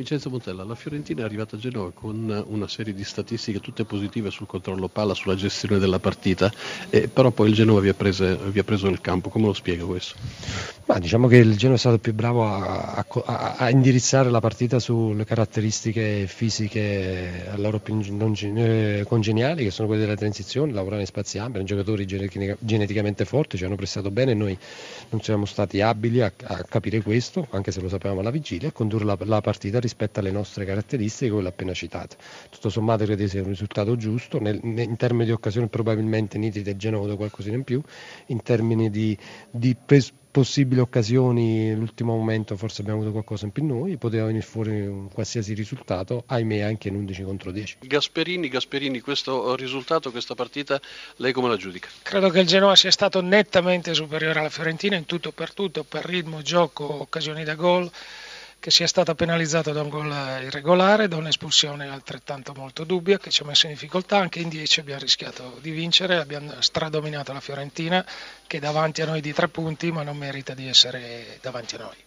Vincenzo Montella, la Fiorentina è arrivata a Genova con una serie di statistiche tutte positive sul controllo palla, sulla gestione della partita, eh, però poi il Genova vi ha, prese, vi ha, preso il campo. Come lo spiega questo? Ma diciamo che il Genova è stato più bravo a, a, a indirizzare la partita sulle caratteristiche fisiche a loro più eh, congeniali, che sono quelle della transizione, lavorare in spazi ampi, giocatori geneticamente forti, ci hanno prestato bene noi non siamo stati abili a, capire questo, anche se lo sapevamo alla vigilia, e condurre la, la partita rispetto alle nostre caratteristiche, quelle appena citate. Tutto sommato credo sia un risultato giusto, Nel, in termini di occasioni probabilmente nitide Genova da qualcosina in più, in termini di, di pres- possibili occasioni, l'ultimo momento forse abbiamo avuto qualcosa in più noi, poteva venire fuori un qualsiasi risultato, ahimè anche in 11 contro 10. Gasperini, Gasperini, questo risultato, questa partita, lei come la giudica? Credo che il Genoa sia stato nettamente superiore alla Fiorentina in tutto per tutto, per ritmo, gioco, occasioni da gol che sia stata penalizzata da un gol irregolare, da un'espulsione altrettanto molto dubbia che ci ha messo in difficoltà, anche in 10 abbiamo rischiato di vincere, abbiamo stradominato la Fiorentina che è davanti a noi di tre punti ma non merita di essere davanti a noi.